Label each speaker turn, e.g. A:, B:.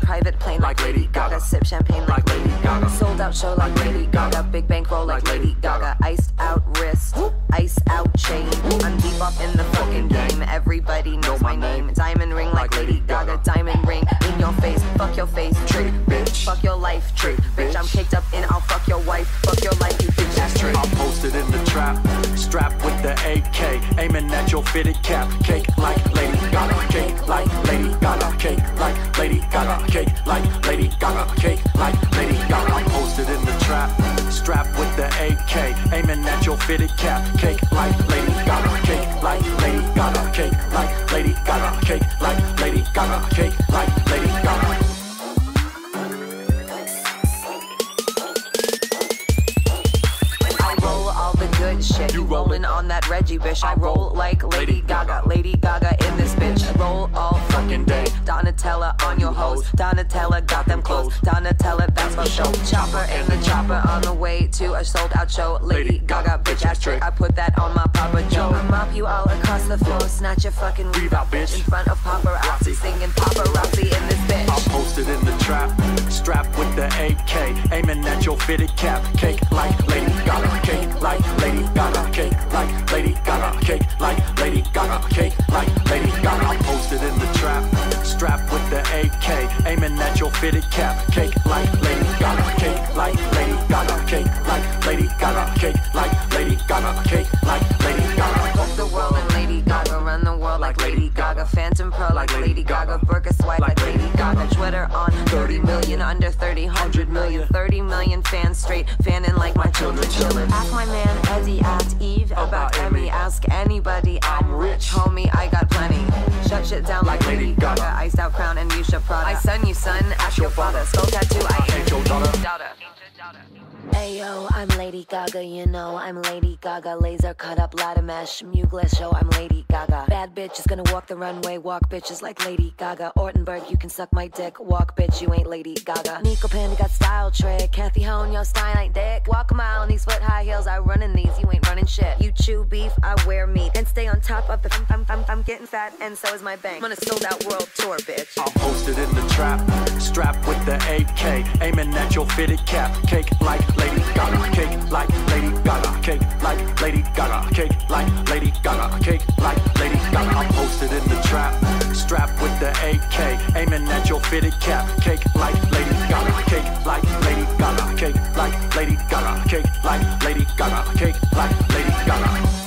A: Private plane like,
B: Like
A: Lady Gaga.
B: Gaga.
A: Sip champagne like,
B: Like
A: Lady Gaga.
B: Gaga.
A: Sold out show like Lady Gaga. Big bankroll like,
B: Like
A: Lady Gaga.
B: Gaga.
A: Iced out wrist, ice out chain. I'm deep up in the fucking game. Everybody knows my name. Diamond ring like
B: Like
A: Lady Gaga.
B: Gaga.
A: Diamond ring in your face. Fuck your face, trick,
B: bitch.
A: Fuck your life, trick, bitch. I'm
B: bitch.
A: caked up in. I'll fuck your wife. Fuck your life, you bitch ass trick.
B: I'm posted in the trap, strapped with the AK, aiming at your fitted cap. Cake like Lady Gaga, cake like Lady Gaga, cake like Lady Gaga, cake like Lady Gaga, cake like Lady Gaga. I'm posted in the trap, strapped with the AK, aiming at your fitted cap. Cake like Lady Gaga, cake like Lady Gaga, cake like Lady Gaga, cake like Lady Gaga, cake like Lady Gaga.
A: Shit. You rollin' on that Reggie bitch. I
B: I
A: roll like Lady Gaga. Lady Gaga in this bitch. Roll all fucking day. Donatella on your hoes. Donatella got them clothes. Donatella, that's my show. Chopper in the chopper on the way to a sold out show. Lady Gaga, bitch ass trick. I put that on my Papa Joe. I mop you all across the floor. Snatch your fucking weave out, bitch. In front of paparazzi. Singing paparazzi in this bitch.
B: I'm posted in the trap, strapped AK, aiming at your fitted cap. Cake like Lady Gaga, cake like Lady Gaga, cake like Lady Gaga, cake like Lady Gaga, cake like Lady Gaga. I'm posted in the trap, strapped with the AK, aiming at your fitted cap. Cake like Lady Gaga, cake like Lady Gaga, cake like Lady Gaga, cake like Lady Gaga, cake like Lady Gaga.
A: Fuck the world and Lady Gaga. Run the world like Lady Gaga. Phantom Pro like Lady Gaga. Swipe like Lady Gaga. Twitter on 30 million, under 30, 100 million. 30 million fans straight, fanning like my children chillin'. Ask my man Eddie, ask Eve about Emmy. Ask anybody, I'm rich. Homie, I got plenty. Shut shit down like Lady Gaga. Iced out crown and Fuchsia Prada. I son you son, ask your father. Skull tattoo, I
B: Ain't your daughter.
A: Daughter. Ayo, I'm Lady Gaga, you know I'm Lady Gaga. Laser cut up ladder mesh, Mugler show, I'm Lady Gaga. Bad bitch is gonna walk the runway, walk bitches like Lady Gaga. Ortenberg, you can suck my dick, walk bitch, you ain't Lady Gaga. Nico Panda got style trick, Cathy Horyn, yo Stein ain't dick. Walk a mile in these foot high heels, I run in these, you ain't running shit. You chew beef, I wear meat, then stay on top of the. I'm, I'm, I'm, getting fat, and so is my bank. I'm on a sold out world tour, bitch.
B: I'm posted in the trap, strapped with the AK, aiming at your fitted cap. Cake like Lady Gaga, cake like Lady Gaga, cake like Lady Gaga, cake like Lady Gaga, cake like Lady Gaga. I'm posted in the trap, strapped with the AK, aiming at your fitted cap. Cake like Lady Gaga, cake like Lady Gaga, Lady Gaga, cake like Lady Gaga, cake like Lady Gaga.